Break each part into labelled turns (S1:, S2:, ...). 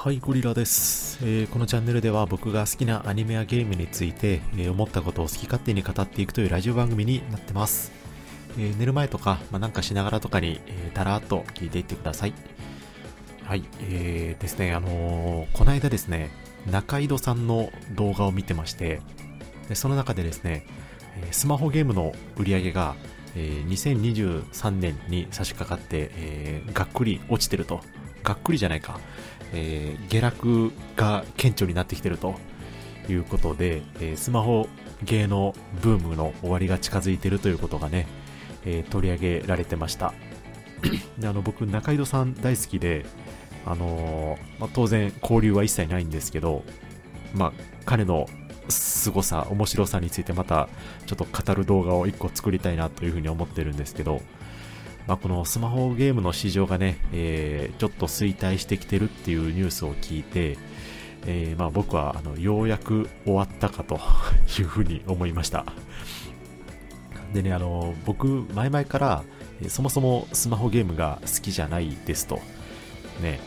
S1: はい、ゴリラです、えー、このチャンネルでは僕が好きなアニメやゲームについて、えー、思ったことを好き勝手に語っていくというラジオ番組になってます。えー、寝る前とか、まあ、なんかしながらとかに、えー、だらーっと聞いていってください。はい、えー、ですね、あのー、この間ですね、中井戸さんの動画を見てまして、でその中でですね、スマホゲームの売り上げが、え、2023年に差し掛かって、え、がっくり落ちてると。がっくりじゃないか。えー、下落が顕著になってきてるということで、えー、スマホゲーのブームの終わりが近づいてるということがね、えー、取り上げられてました。であの僕中井戸さん大好きで、あのまあ、当然交流は一切ないんですけど、まあ、彼の凄さ面白さについてまたちょっと語る動画を1個作りたいなというふうに思ってるんですけどまあ、このスマホゲームの市場がね、えー、ちょっと衰退してきてるっていうニュースを聞いて、えー、まあ僕はあのようやく終わったかと いうふうに思いました。でね、あの僕、前々から、そもそもスマホゲームが好きじゃないですと。ね、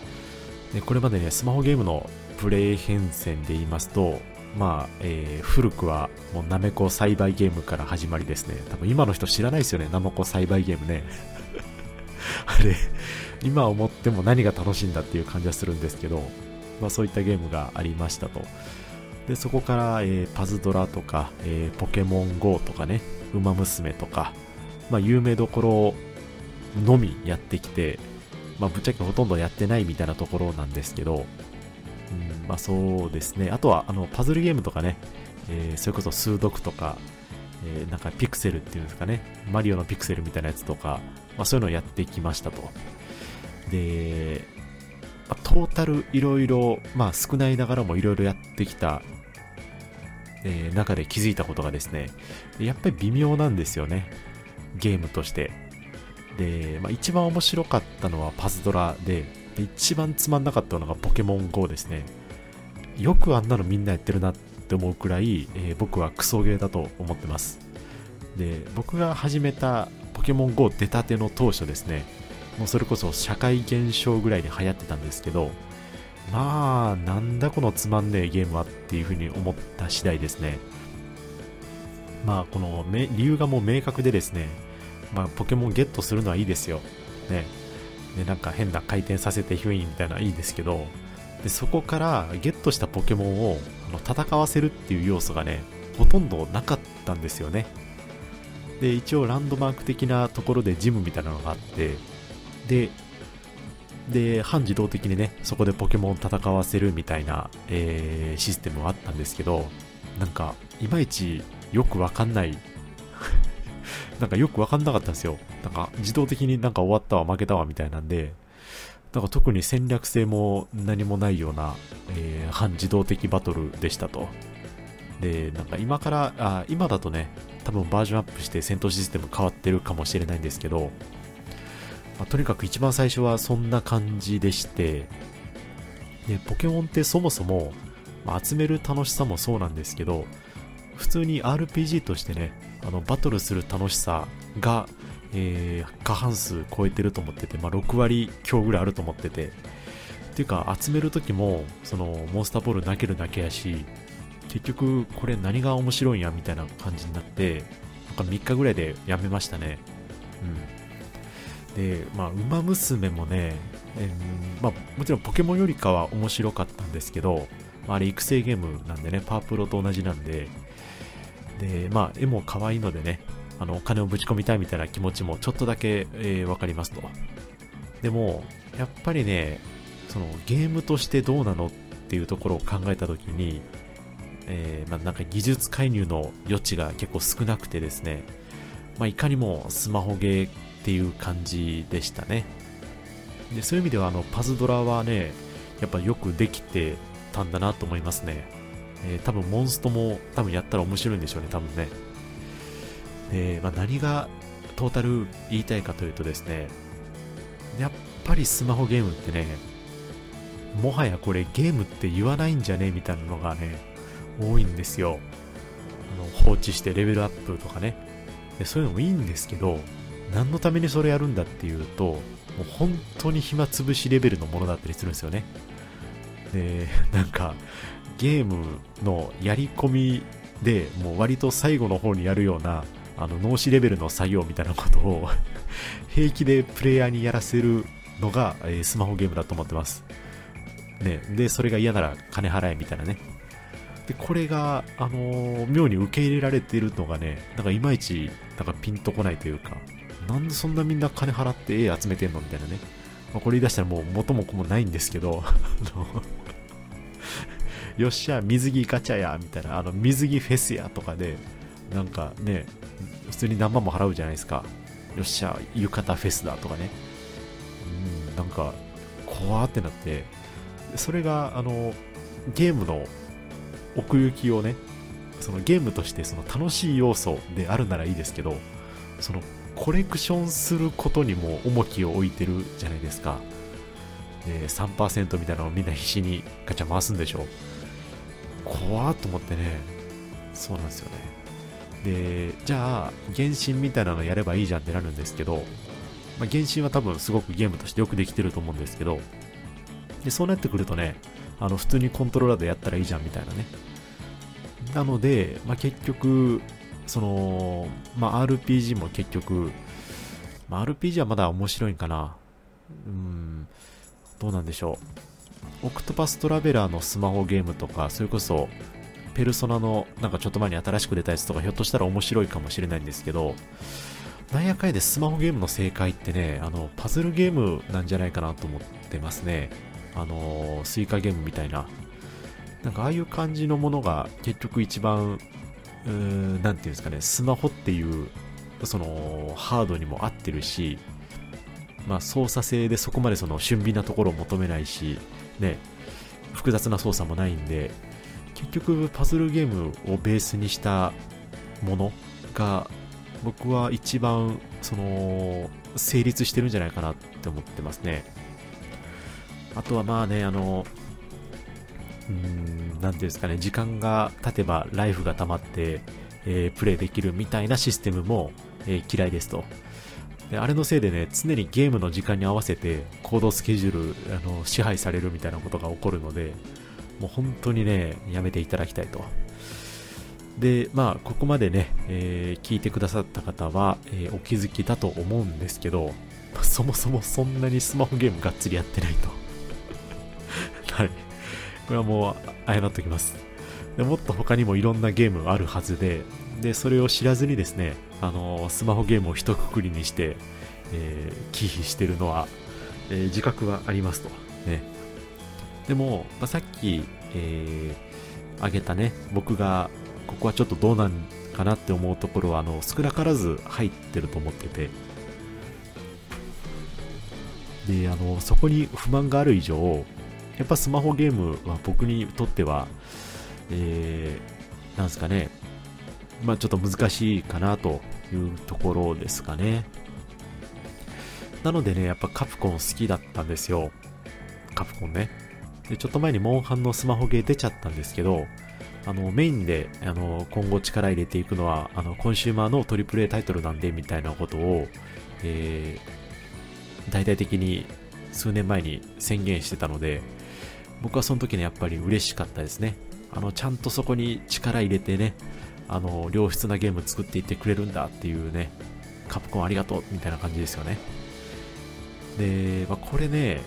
S1: でこれまでね、スマホゲームのプレイ変遷で言いますと、まあ、えー、古くはもうナメコ栽培ゲームから始まりですね。多分今の人知らないですよね、ナメコ栽培ゲームね。あれ、今思っても何が楽しいんだっていう感じはするんですけど、まあ、そういったゲームがありましたと。でそこから、えー、パズドラとか、えー、ポケモン GO とかね、ウマ娘とか、まあ、有名どころのみやってきて、まあ、ぶっちゃけほとんどやってないみたいなところなんですけど、うんまあ、そうですね、あとはあのパズルゲームとかね、えー、それこそ数読とか、えー、なんかピクセルっていうんですかね、マリオのピクセルみたいなやつとか、まあ、そういうのをやってきましたと。で、まあ、トータルいろいろ、まあ少ないながらもいろいろやってきた、えー、中で気づいたことがですね、やっぱり微妙なんですよね。ゲームとして。で、まあ、一番面白かったのはパズドラで、で一番つまんなかったのがポケモン GO ですね。よくあんなのみんなやってるなって思うくらい、えー、僕はクソゲーだと思ってます。で、僕が始めたポケモン GO 出たての当初ですね、もうそれこそ社会現象ぐらいに流行ってたんですけど、まあ、なんだこのつまんねえゲームはっていうふうに思った次第ですね。まあ、この理由がもう明確でですね、まあ、ポケモンゲットするのはいいですよ。ね。で、なんか変な回転させてヒュインみたいなのはいいですけど、でそこからゲットしたポケモンをあの戦わせるっていう要素がね、ほとんどなかったんですよね。で一応ランドマーク的なところでジムみたいなのがあってでで半自動的にねそこでポケモンを戦わせるみたいな、えー、システムはあったんですけどなんかいまいちよくわかんない。なんかよくわかんなかったんですよ。なんか自動的になんか終わったわ負けたわみたいなんでなんか特に戦略性も何もないような、えー、半自動的バトルでしたと。で、なんか今から、あ今だとね、多分バージョンアップして戦闘システム変わってるかもしれないんですけど、まあ、とにかく一番最初はそんな感じでして、でポケモンってそもそも、まあ、集める楽しさもそうなんですけど、普通に RPG としてね、あのバトルする楽しさが、えー、過半数超えてると思ってて、まあ、6割強ぐらいあると思ってて、っていうか集める時もそのモンスターボール投げるだけやし結局これ何が面白いんやみたいな感じになってなんか3日ぐらいでやめましたね。うん。でまあ馬娘もね、えー、まあ、もちろんポケモンよりかは面白かったんですけど、まあ、あれ育成ゲームなんでねパワープロと同じなんででまあ絵も可愛いのでねあのお金をぶち込みたいみたいな気持ちもちょっとだけ、えー、分かりますと。でもやっぱりねそのゲームとしてどうなのっていうところを考えた時にえー、まあ、なんか技術介入の余地が結構少なくてですね、まあ、いかにもスマホゲーっていう感じでしたね。でそういう意味ではあのパズドラはね、やっぱよくできてたんだなと思いますね。えー、多分モンストも多分やったら面白いんでしょうね、多分ね。で、まあ、何がトータル言いたいかというとですね、やっぱりスマホゲームってね、もはやこれゲームって言わないんじゃねみたいなのがね、多いんですよあの放置してレベルアップとかねでそういうのもいいんですけど何のためにそれやるんだっていうともう本当に暇つぶしレベルのものだったりするんですよねで、なんか、ゲームのやり込みでもう割と最後の方にやるようなあの脳死レベルの作業みたいなことを 平気でプレイヤーにやらせるのが、えー、スマホゲームだと思ってます。ね、で、それが嫌なら金払えみたいなね。で、これが、あのー、妙に受け入れられているのがね、なんかいまいち、なんかピンとこないというか、なんでそんなみんな金払って絵集めてんのみたいなね。まあ、これ言い出したらもう元も子もないんですけど、よっしゃ、水着ガチャや、みたいな、あの、水着フェスやとかで、なんかね、普通に何万も払うじゃないですか。よっしゃ、浴衣フェスだとかね。うん、なんか、怖ってなって、それが、あの、ゲームの奥行きをね、そのゲームとしてその楽しい要素であるならいいですけど、そのコレクションすることにも重きを置いてるじゃないですか。で、3%みたいなのをみんな必死にガチャ回すんでしょ。怖っと思ってね、そうなんですよね。で、じゃあ、原神みたいなのやればいいじゃんってなるんですけど、まあ、原神は多分すごくゲームとしてよくできてると思うんですけど、で、そうなってくるとね、あの、普通にコントローラーでやったらいいじゃんみたいなね。なので、まあ、結局、その、まあ、RPG も結局、まあ、RPG はまだ面白いんかな。うん、どうなんでしょう。オクトパストラベラーのスマホゲームとか、それこそ、ペルソナのなんかちょっと前に新しく出たやつとかひょっとしたら面白いかもしれないんですけど、なんやかんやでスマホゲームの正解ってね、あの、パズルゲームなんじゃないかなと思ってますね。あの、スイカゲームみたいな。なんかああいう感じのものが結局一番、うーん、なんていうんですかね、スマホっていう、その、ハードにも合ってるし、まあ操作性でそこまでその俊敏なところを求めないし、ね、複雑な操作もないんで、結局パズルゲームをベースにしたものが僕は一番その成立してるんじゃないかなって思ってますねあとはまあねあのうーんていうんですかね時間が経てばライフが溜まって、えー、プレイできるみたいなシステムも、えー、嫌いですとであれのせいでね常にゲームの時間に合わせて行動スケジュールあの支配されるみたいなことが起こるのでもう本当にね、やめていただきたいと。で、まあ、ここまでね、えー、聞いてくださった方は、えー、お気づきだと思うんですけど、そもそもそんなにスマホゲームがっつりやってないと。これはもう、謝っときます。でもっと他にもいろんなゲームあるはずで、で、それを知らずにですね、あの、スマホゲームを一括りにして、えー、忌避してるのは、えー、自覚はありますと。ね。でも、まあ、さっき、えー、挙げたね、僕が、ここはちょっとどうなんかなって思うところは、あの、少なからず入ってると思ってて、で、あの、そこに不満がある以上、やっぱスマホゲームは僕にとっては、えー、なんすかね、まあちょっと難しいかなというところですかね。なのでね、やっぱカプコン好きだったんですよ。カプコンね。で、ちょっと前にモンハンのスマホゲー出ちゃったんですけど、あの、メインで、あの、今後力入れていくのは、あの、コンシューマーのトリプル A タイトルなんで、みたいなことを、えー、大々的に数年前に宣言してたので、僕はその時ね、やっぱり嬉しかったですね。あの、ちゃんとそこに力入れてね、あの、良質なゲーム作っていってくれるんだっていうね、カプコンありがとうみたいな感じですよね。で、まあ、これね、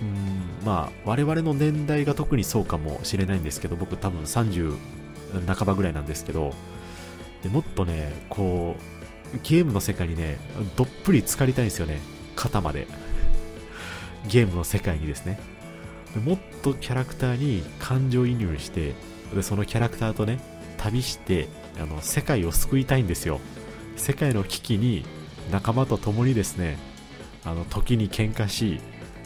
S1: うんまあ我々の年代が特にそうかもしれないんですけど僕多分30半ばぐらいなんですけどでもっとねこうゲームの世界にねどっぷり浸かりたいんですよね肩までゲームの世界にですねもっとキャラクターに感情移入してでそのキャラクターとね旅してあの世界を救いたいんですよ。世界の危機に仲間と共にですねあの時に喧嘩し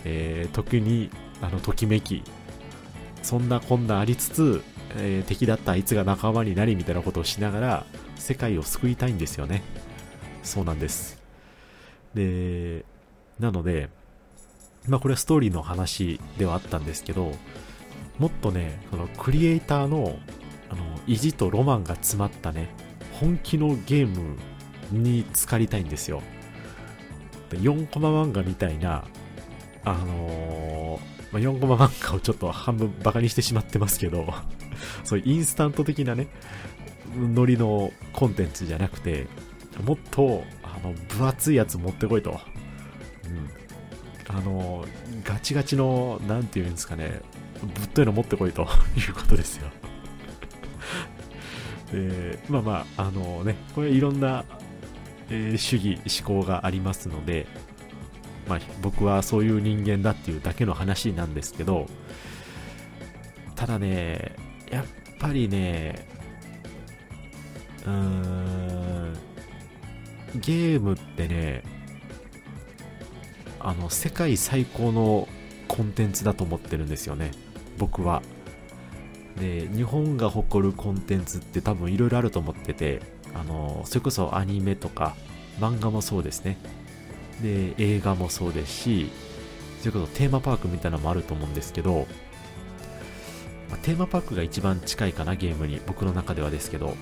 S1: えー、時にあのときめき。そんなこんなありつつ、えー、敵だったあいつが仲間になりみたいなことをしながら世界を救いたいんですよね。そうなんです。でなのでまあこれはストーリーの話ではあったんですけどもっとねそのクリエイターのあの意地とロマンが詰まったね本気のゲームに浸かりたいんですよ4コマ漫画みたいなあのまあ、4コマ漫画をちょっと半分バカにしてしまってますけど、そういうインスタント的なね、ノリのコンテンツじゃなくて、もっと、あの、分厚いやつ持ってこいと。うん。あの、ガチガチの、なんていうんですかね、ぶっといの持ってこいと いうことですよ。で、まあまあ、あのね、これいろんな、えー、主義、思考がありますので、まあ、僕はそういう人間だっていうだけの話なんですけど、ただね、やっぱりね、うーん、ゲームってね、あの、世界最高のコンテンツだと思ってるんですよね、僕は。で、日本が誇るコンテンツって多分いろいろあると思ってて、あの、それこそアニメとか漫画もそうですね。で、映画もそうですし、それこそテーマパークみたいなのもあると思うんですけど、まあ、テーマパークが一番近いかな、ゲームに。僕の中ではですけど、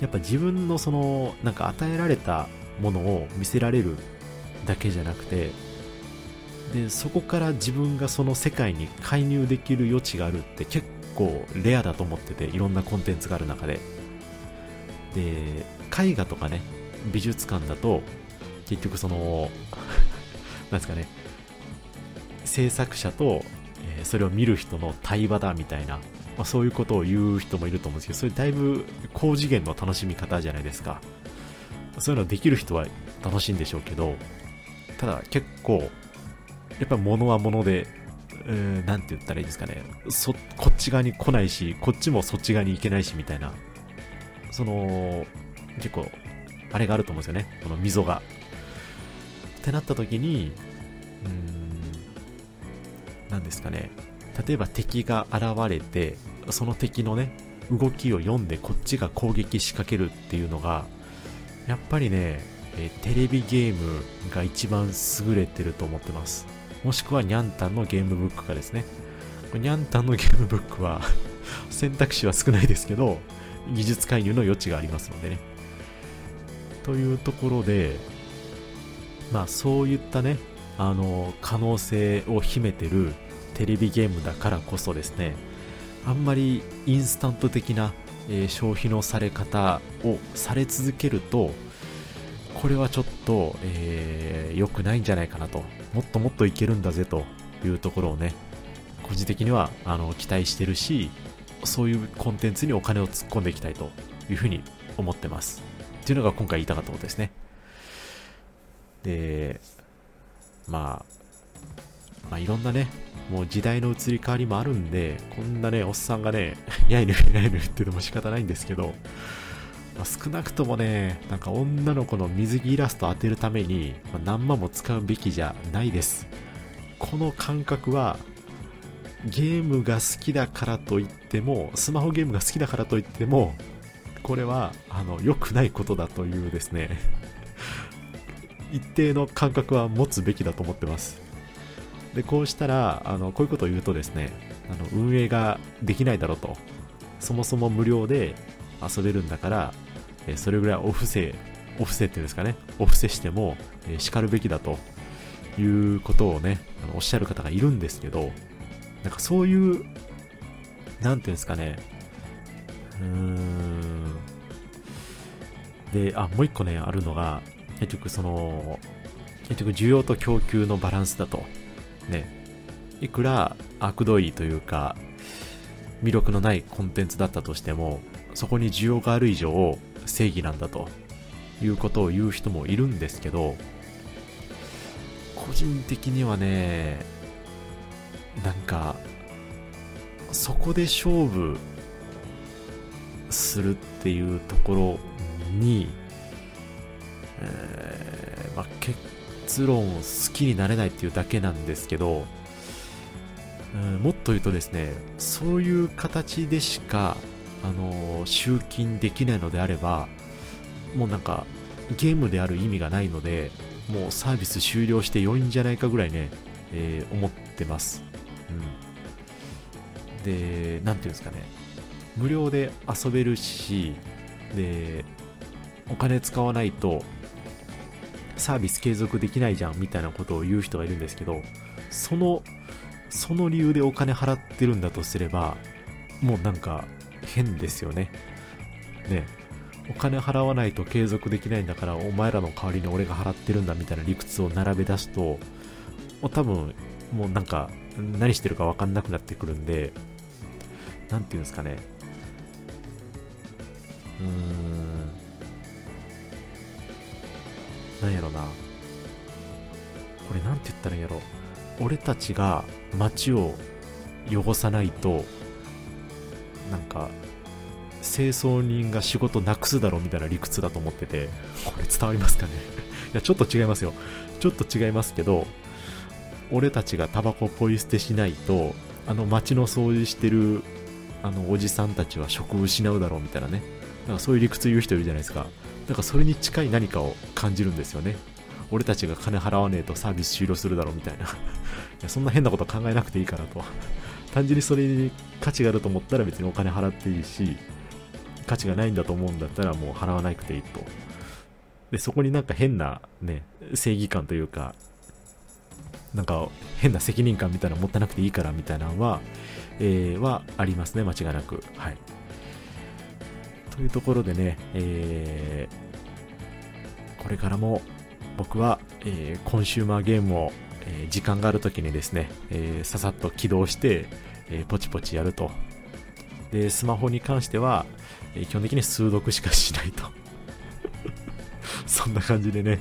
S1: やっぱ自分のその、なんか与えられたものを見せられるだけじゃなくて、で、そこから自分がその世界に介入できる余地があるって結構レアだと思ってて、いろんなコンテンツがある中で。で、絵画とかね、美術館だと、結局その、なんですかね、制作者と、え、それを見る人の対話だみたいな、まあ、そういうことを言う人もいると思うんですけど、それだいぶ高次元の楽しみ方じゃないですか。そういうのできる人は楽しいんでしょうけど、ただ結構、やっぱ物は物で、えー、なんて言ったらいいですかね、そ、こっち側に来ないし、こっちもそっち側に行けないしみたいな、その、結構、あれがあると思うんですよね、この溝が。ってなった時に、うーん、何ですかね、例えば敵が現れて、その敵のね、動きを読んでこっちが攻撃仕掛けるっていうのが、やっぱりね、えテレビゲームが一番優れてると思ってます。もしくはニャンタンのゲームブックかですね。ニャンタンのゲームブックは 選択肢は少ないですけど、技術介入の余地がありますのでね。というところで、まあそういったね、あの、可能性を秘めてるテレビゲームだからこそですね、あんまりインスタント的な、えー、消費のされ方をされ続けると、これはちょっと、えー、良くないんじゃないかなと。もっともっといけるんだぜというところをね、個人的にはあの期待してるし、そういうコンテンツにお金を突っ込んでいきたいというふうに思ってます。っていうのが今回言いたかったことですね。で、まあ、まあいろんなね、もう時代の移り変わりもあるんで、こんなね、おっさんがね、やいぬやいぬ言ってるのも仕方ないんですけど、まあ、少なくともね、なんか女の子の水着イラスト当てるために、ま、何万も使うべきじゃないです。この感覚は、ゲームが好きだからといっても、スマホゲームが好きだからといっても、これは、あの、良くないことだというですね、一定の感覚は持つべきだと思ってます。で、こうしたら、あの、こういうことを言うとですね、あの、運営ができないだろうと。そもそも無料で遊べるんだから、えそれぐらいお布施、お布施っていうんですかね、お布施しても、えー、叱るべきだということをね、あのおっしゃる方がいるんですけど、なんかそういう、なんていうんですかね、うーん、で、あ、もう一個ね、あるのが、結局その、結局需要と供給のバランスだと。ね。いくら悪どいというか、魅力のないコンテンツだったとしても、そこに需要がある以上、正義なんだと。いうことを言う人もいるんですけど、個人的にはね、なんか、そこで勝負するっていうところに、えーまあ、結論を好きになれないっていうだけなんですけど、うん、もっと言うとですね、そういう形でしか、あの、集金できないのであれば、もうなんか、ゲームである意味がないので、もうサービス終了して良いんじゃないかぐらいね、えー、思ってます。うん。で、なんていうんですかね、無料で遊べるし、で、お金使わないとサービス継続できないじゃんみたいなことを言う人がいるんですけど、そのその理由でお金払ってるんだとすれば、もうなんか変ですよね。ね。お金払わないと継続できないんだから、お前らの代わりに俺が払ってるんだみたいな理屈を並べ出すと、多分、もうなんか、何してるか分かんなくなってくるんで、なんていうんですかね。うーん。なんやろな。これなんて言ったらいいやろ。俺たちが街を汚さないと、なんか、清掃人が仕事なくすだろうみたいな理屈だと思ってて、これ伝わりますかね？いや、ちょっと違いますよ。ちょっと違いますけど、俺たちがタバコポイ捨てしないと、あの街の掃除してる、あのおじさんたちは職を失うだろうみたいなね。なんかそういう理屈言う人いるじゃないですか。なんかそれに近い何かを感じるんですよね。俺たちが金払わねえとサービス終了するだろうみたいな。いやそんな変なこと考えなくていいからと。単純にそれに価値があると思ったら別にお金払っていいし、価値がないんだと思うんだったらもう払わなくていいと。で、そこになんか変なね、正義感というか、なんか変な責任感みたいなの持たなくていいからみたいなのは、えー、はありますね、間違いなく。はい。というところでね、えー、これからも僕は、えー、コンシューマーゲームを、え、時間がある時にですね、え、ささっと起動して、え、ポチポチやると。で、スマホに関しては、え、基本的に数読しかしないと。そんな感じでね、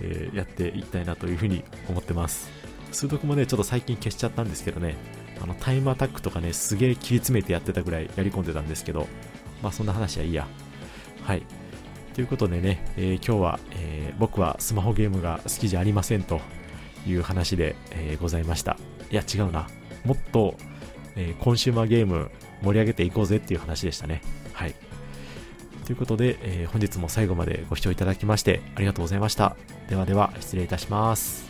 S1: え、やっていきたいなというふうに思ってます。数読もね、ちょっと最近消しちゃったんですけどね、あのタイムアタックとかね、すげえ切り詰めてやってたぐらいやり込んでたんですけど、まあそんな話はいいや。はい。ということでね、えー、今日は、えー、僕はスマホゲームが好きじゃありませんという話で、えー、ございました。いや、違うな。もっと、えコンシューマーゲーム盛り上げていこうぜっていう話でしたね。はい。ということで、え本日も最後までご視聴いただきましてありがとうございました。ではでは、失礼いたします。